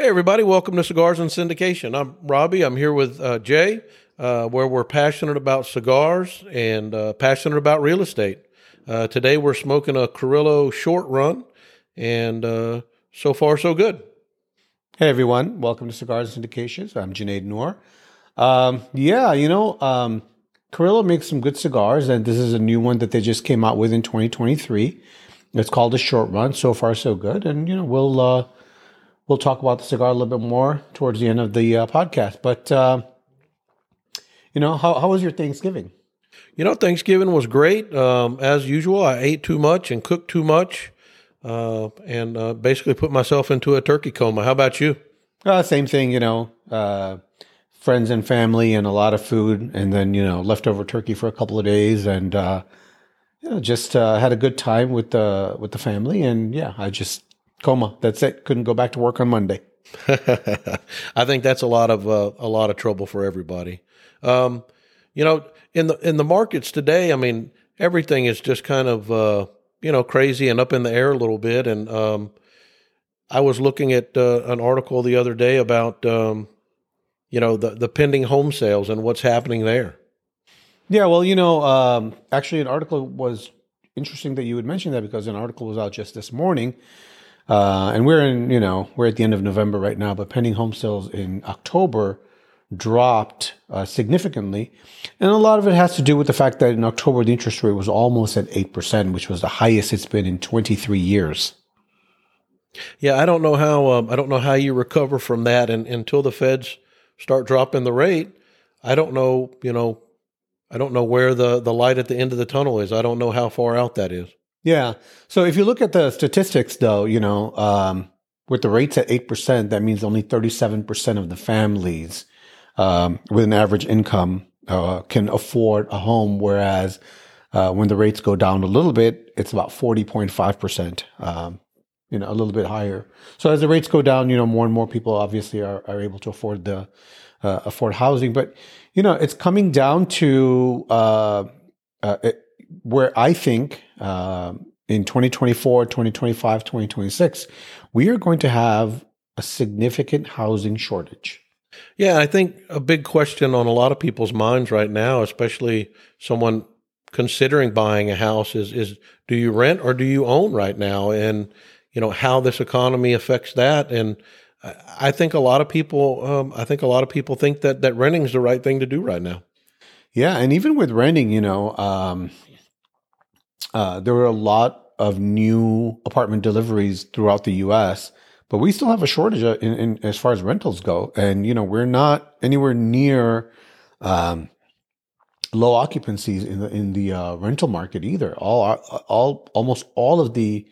Hey, everybody, welcome to Cigars and Syndication. I'm Robbie. I'm here with uh, Jay, uh, where we're passionate about cigars and uh, passionate about real estate. Uh, today, we're smoking a Carrillo short run, and uh, so far, so good. Hey, everyone. Welcome to Cigars and Syndications. I'm Junaid Noor. Um, yeah, you know, um, Carrillo makes some good cigars, and this is a new one that they just came out with in 2023. It's called a short run. So far, so good. And, you know, we'll uh, we'll talk about the cigar a little bit more towards the end of the uh, podcast. But uh, you know, how how was your Thanksgiving? You know, Thanksgiving was great. Um, as usual, I ate too much and cooked too much, uh, and uh, basically put myself into a turkey coma. How about you? Uh, same thing. You know, uh, friends and family, and a lot of food, and then you know, leftover turkey for a couple of days, and uh, you know, just uh, had a good time with the with the family, and yeah, I just coma. That's it. Couldn't go back to work on Monday. I think that's a lot of uh, a lot of trouble for everybody. Um, you know, in the in the markets today, I mean, everything is just kind of uh, you know crazy and up in the air a little bit. And um, I was looking at uh, an article the other day about um, you know the the pending home sales and what's happening there. Yeah, well, you know, um, actually, an article was interesting that you would mention that because an article was out just this morning uh, and we're in, you know, we're at the end of November right now, but pending home sales in October dropped uh, significantly. And a lot of it has to do with the fact that in October, the interest rate was almost at 8%, which was the highest it's been in 23 years. Yeah, I don't know how um, I don't know how you recover from that, and until the Feds start dropping the rate, I don't know. You know, I don't know where the the light at the end of the tunnel is. I don't know how far out that is. Yeah. So if you look at the statistics, though, you know, um, with the rates at 8%, that means only 37% of the families um, with an average income uh, can afford a home, whereas uh, when the rates go down a little bit, it's about 40.5%, um, you know, a little bit higher. So as the rates go down, you know, more and more people obviously are, are able to afford the uh, afford housing. But, you know, it's coming down to uh, uh, it, where I think uh, in 2024, 2025, 2026, we are going to have a significant housing shortage. Yeah, I think a big question on a lot of people's minds right now, especially someone considering buying a house, is is do you rent or do you own right now, and you know how this economy affects that. And I think a lot of people, um, I think a lot of people think that that renting is the right thing to do right now. Yeah, and even with renting, you know, um, uh, there were a lot of new apartment deliveries throughout the U.S., but we still have a shortage in, in, as far as rentals go, and you know we're not anywhere near um, low occupancies in the in the uh, rental market either. All all almost all of the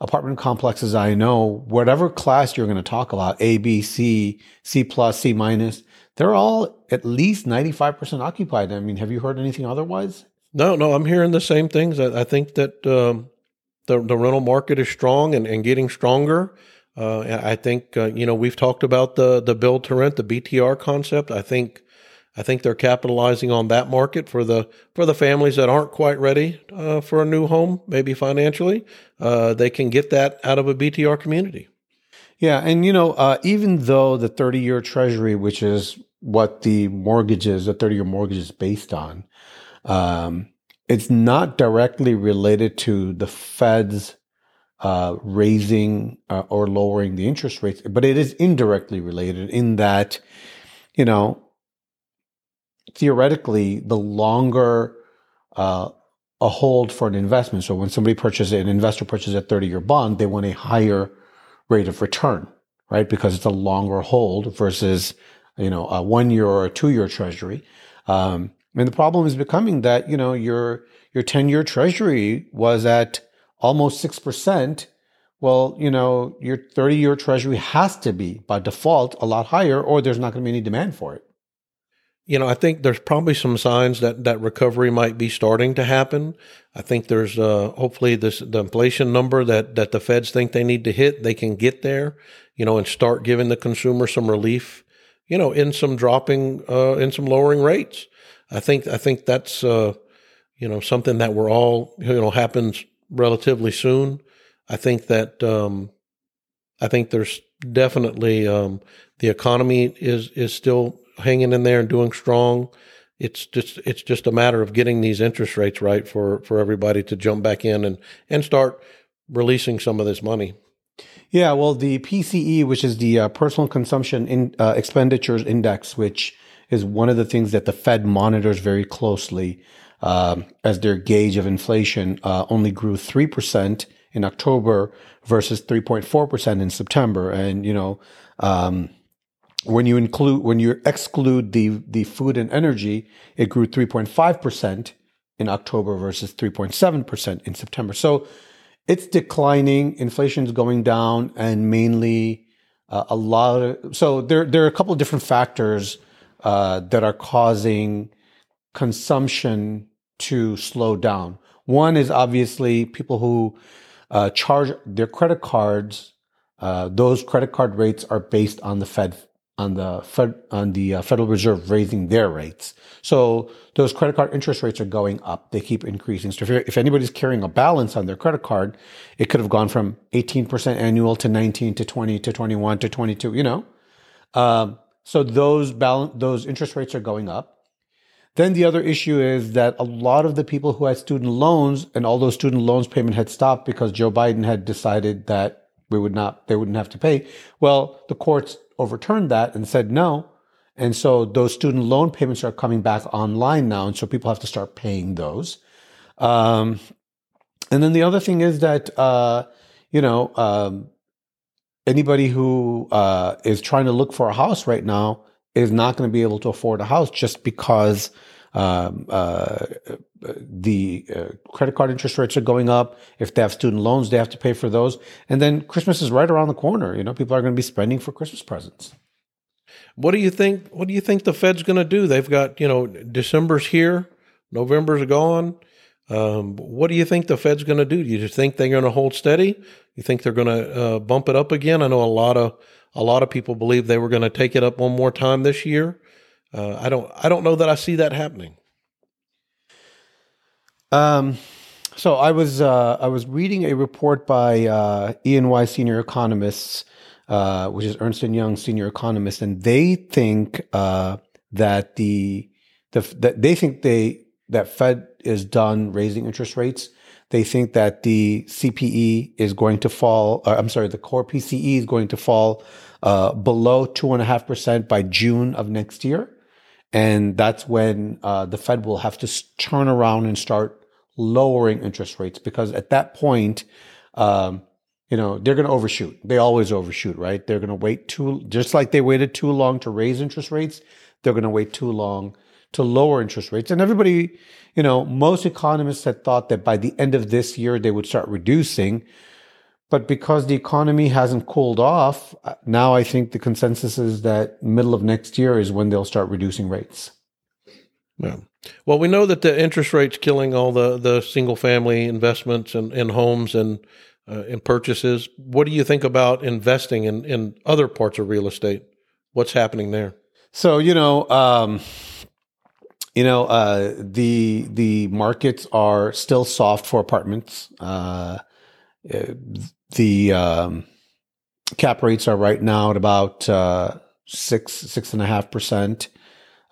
apartment complexes I know, whatever class you're going to talk about, A, B, C, C plus, C minus, they're all at least 95% occupied. I mean, have you heard anything otherwise? No, no, I'm hearing the same things. I, I think that um, the the rental market is strong and, and getting stronger. Uh, I think uh, you know we've talked about the the build to rent, the BTR concept. I think I think they're capitalizing on that market for the for the families that aren't quite ready uh, for a new home, maybe financially. Uh, they can get that out of a BTR community. Yeah, and you know, uh, even though the thirty year Treasury, which is what the mortgage is, the thirty year mortgage is based on, um, it's not directly related to the Fed's uh, raising uh, or lowering the interest rates, but it is indirectly related in that, you know, theoretically, the longer uh, a hold for an investment. So when somebody purchases an investor purchases a 30 year bond, they want a higher rate of return, right? Because it's a longer hold versus, you know, a one year or a two year treasury. Um, and the problem is becoming that, you know, your your 10-year treasury was at almost 6%. Well, you know, your 30-year treasury has to be by default a lot higher or there's not going to be any demand for it. You know, I think there's probably some signs that that recovery might be starting to happen. I think there's uh, hopefully this the inflation number that that the Feds think they need to hit, they can get there, you know, and start giving the consumer some relief, you know, in some dropping uh, in some lowering rates. I think I think that's uh, you know something that we're all you know happens relatively soon. I think that um, I think there's definitely um, the economy is is still hanging in there and doing strong. It's just it's just a matter of getting these interest rates right for for everybody to jump back in and and start releasing some of this money. Yeah, well, the PCE, which is the uh, Personal Consumption in, uh, Expenditures Index, which is one of the things that the Fed monitors very closely um, as their gauge of inflation, uh, only grew three percent in October versus three point four percent in September. And you know, um, when you include when you exclude the the food and energy, it grew three point five percent in October versus three point seven percent in September. So it's declining. Inflation is going down, and mainly uh, a lot of so there there are a couple of different factors uh, that are causing consumption to slow down. One is obviously people who uh, charge their credit cards. Uh, those credit card rates are based on the Fed on the Fed on the uh, Federal Reserve raising their rates. So those credit card interest rates are going up. They keep increasing. So if, if anybody's carrying a balance on their credit card, it could have gone from 18% annual to 19 to 20 to 21 to 22, you know? Um, so those balance, those interest rates are going up. Then the other issue is that a lot of the people who had student loans and all those student loans payment had stopped because Joe Biden had decided that we would not, they wouldn't have to pay. Well, the courts overturned that and said no. And so those student loan payments are coming back online now. And so people have to start paying those. Um, and then the other thing is that, uh, you know, um, anybody who uh, is trying to look for a house right now is not going to be able to afford a house just because um, uh, the uh, credit card interest rates are going up. If they have student loans, they have to pay for those. And then Christmas is right around the corner. You know, people are going to be spending for Christmas presents. What do you think? What do you think the Fed's going to do? They've got you know December's here, November's gone. Um, what do you think the Fed's going to do? Do you think they're going to hold steady? You think they're going to uh, bump it up again? I know a lot of a lot of people believe they were going to take it up one more time this year. Uh, I don't. I don't know that I see that happening. Um, so I was uh, I was reading a report by uh, E&Y senior economists, uh, which is Ernst and Young senior economists, and they think uh, that the the that they think they that Fed is done raising interest rates. They think that the CPE is going to fall. Uh, I'm sorry, the core PCE is going to fall uh, below two and a half percent by June of next year, and that's when uh, the Fed will have to turn around and start lowering interest rates because at that point, um, you know, they're going to overshoot. They always overshoot, right? They're going to wait too, just like they waited too long to raise interest rates. They're going to wait too long to lower interest rates. And everybody, you know, most economists had thought that by the end of this year, they would start reducing. But because the economy hasn't cooled off, uh, now I think the consensus is that middle of next year is when they'll start reducing rates. Yeah. Well, we know that the interest rate's killing all the, the single family investments in, in homes and uh, in purchases. What do you think about investing in, in other parts of real estate? What's happening there? So, you know, um, you know, uh, the the markets are still soft for apartments. Uh, the um, cap rates are right now at about uh, six six and a half percent.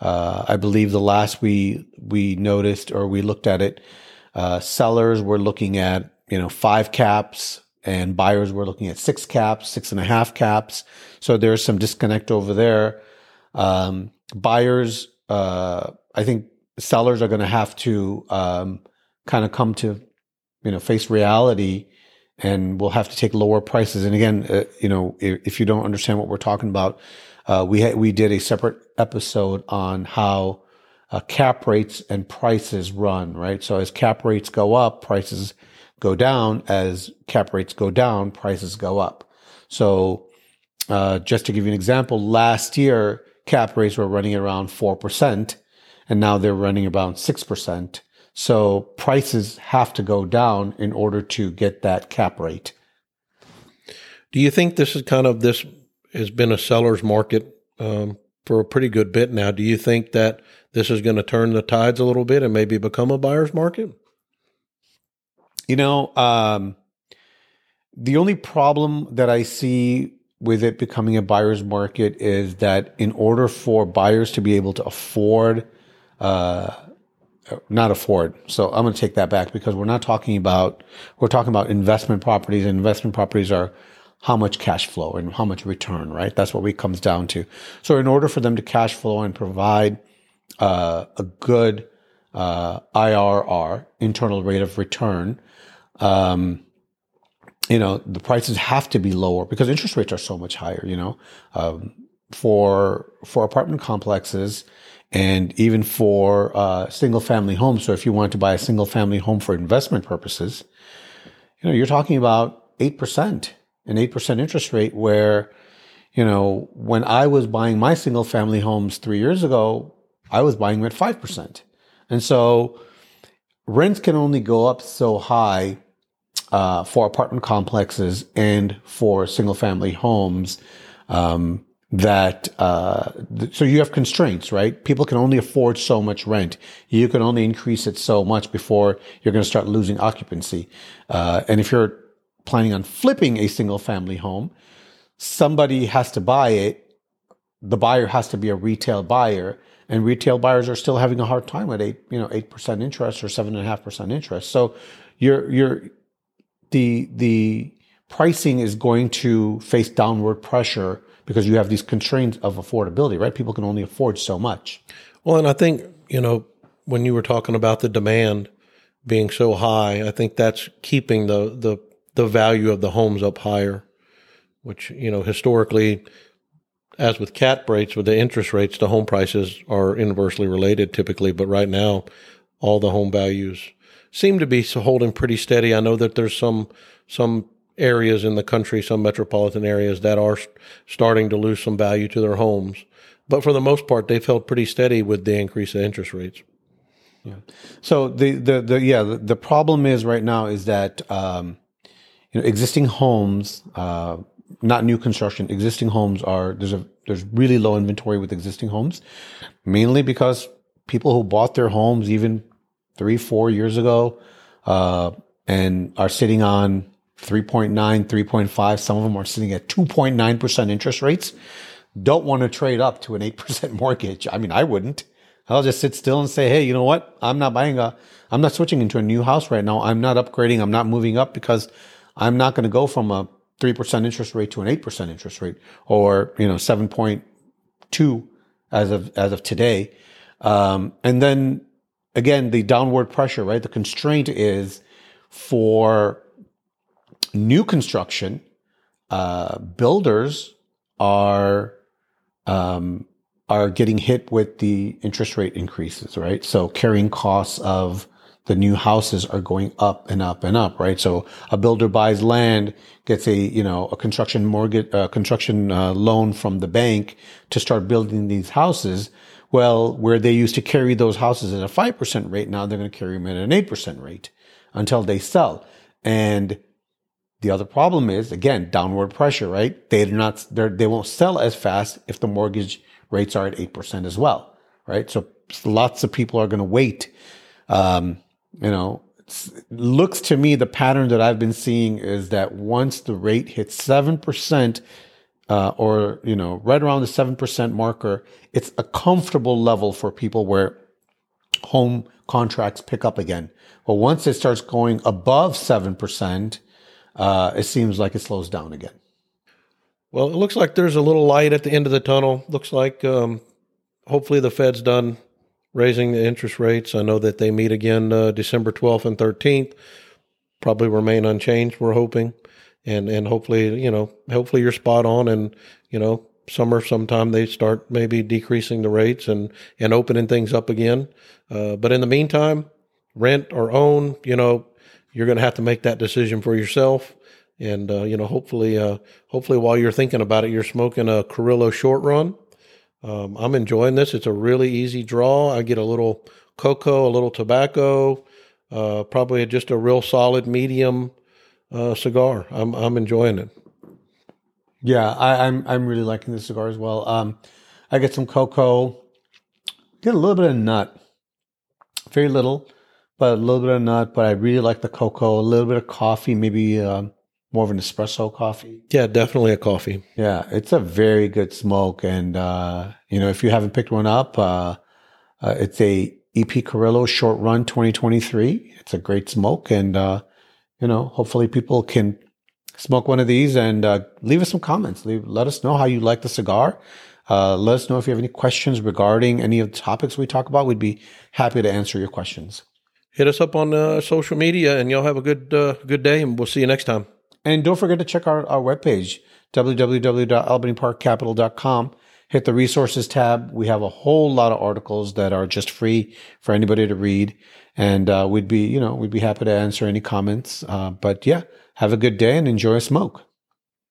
Uh, I believe the last we we noticed or we looked at it, uh, sellers were looking at you know five caps and buyers were looking at six caps, six and a half caps. So there's some disconnect over there. Um, buyers, uh, I think sellers are going to have to um, kind of come to you know face reality and we'll have to take lower prices. And again, uh, you know, if, if, you don't understand what we're talking about, uh, we ha- we did a separate episode on how uh, cap rates and prices run, right? So as cap rates go up, prices go down. As cap rates go down, prices go up. So uh, just to give you an example, last year cap rates were running around four percent, and now they're running around six percent. So prices have to go down in order to get that cap rate. Do you think this is kind of this has been a seller's market um, for a pretty good bit now? Do you think that this is going to turn the tides a little bit and maybe become a buyer's market? You know, um, the only problem that I see with it becoming a buyer's market is that in order for buyers to be able to afford, uh, not afford. So I'm going to take that back because we're not talking about, we're talking about investment properties and investment properties are how much cash flow and how much return, right? That's what it comes down to. So in order for them to cash flow and provide uh, a good uh, IRR, internal rate of return, um, you know, the prices have to be lower because interest rates are so much higher, you know, um, for, for apartment complexes and even for uh, single family homes. So if you want to buy a single family home for investment purposes, you know, you're talking about 8%, an 8% interest rate where, you know, when I was buying my single family homes three years ago, I was buying them at 5%. And so rents can only go up so high uh, for apartment complexes and for single family homes um, that uh, th- so you have constraints right? People can only afford so much rent. You can only increase it so much before you're going to start losing occupancy. Uh, and if you're planning on flipping a single family home somebody has to buy it. The buyer has to be a retail buyer and retail buyers are still having a hard time at eight you know eight percent interest or seven and a half percent interest. So you're you're the the pricing is going to face downward pressure because you have these constraints of affordability, right? People can only afford so much. Well, and I think, you know, when you were talking about the demand being so high, I think that's keeping the the the value of the homes up higher, which, you know, historically as with cap rates, with the interest rates, the home prices are inversely related typically, but right now all the home values seem to be holding pretty steady. I know that there's some some areas in the country, some metropolitan areas that are starting to lose some value to their homes, but for the most part, they've held pretty steady with the increase in interest rates. Yeah. So the the, the yeah the, the problem is right now is that um, you know existing homes, uh, not new construction, existing homes are there's a there's really low inventory with existing homes, mainly because people who bought their homes even three, four years ago, uh, and are sitting on 3.9, 3.5. Some of them are sitting at 2.9% interest rates. Don't want to trade up to an 8% mortgage. I mean, I wouldn't. I'll just sit still and say, Hey, you know what? I'm not buying a, I'm not switching into a new house right now. I'm not upgrading. I'm not moving up because I'm not going to go from a 3% interest rate to an 8% interest rate or, you know, 7.2 as of, as of today. Um, and then again, the downward pressure, right? The constraint is for new construction, uh, builders are um, are getting hit with the interest rate increases, right? So carrying costs of the new houses are going up and up and up, right? So a builder buys land, gets a you know a construction mortgage, uh, construction uh, loan from the bank to start building these houses. Well, where they used to carry those houses at a 5% rate, now they're going to carry them at an 8% rate until they sell. And the other problem is, again, downward pressure, right? They're not, they're, they won't sell as fast if the mortgage rates are at 8% as well, right? So lots of people are going to wait. Um, you know, looks to me the pattern that I've been seeing is that once the rate hits 7%, uh, or you know right around the 7% marker it's a comfortable level for people where home contracts pick up again but once it starts going above 7% uh, it seems like it slows down again. Well it looks like there's a little light at the end of the tunnel. Looks like um, hopefully the fed's done raising the interest rates. I know that they meet again uh, december 12th and 13th probably remain unchanged we're hoping. And and hopefully you know hopefully you're spot on and you know summer sometime they start maybe decreasing the rates and and opening things up again. Uh, but in the meantime rent or own you know you're going to have to make that decision for yourself and uh, you know hopefully uh, hopefully while you're thinking about it you're smoking a Carrillo short run um, I'm enjoying this it's a really easy draw I get a little cocoa a little tobacco uh, probably just a real solid medium uh, cigar. I'm I'm enjoying it. Yeah, I, I'm, I'm really liking this cigar as well. Um, I get some cocoa, get a little bit of nut, very little, but a little bit of nut. But I really like the cocoa. A little bit of coffee, maybe uh, more of an espresso coffee. Yeah, definitely a coffee. Yeah, it's a very good smoke, and uh, you know if you haven't picked one up, uh, uh, it's a EP Carrillo Short Run 2023. It's a great smoke, and uh, you know hopefully people can smoke one of these and uh, leave us some comments. Leave, let us know how you like the cigar. Uh, let us know if you have any questions regarding any of the topics we talk about. We'd be happy to answer your questions. Hit us up on uh, social media, and y'all have a good uh, good day, and we'll see you next time. And don't forget to check our, our webpage, www.albanyparkcapital.com. Hit the resources tab. We have a whole lot of articles that are just free for anybody to read. And uh, we'd be, you know, we'd be happy to answer any comments. Uh, but yeah, have a good day and enjoy a smoke.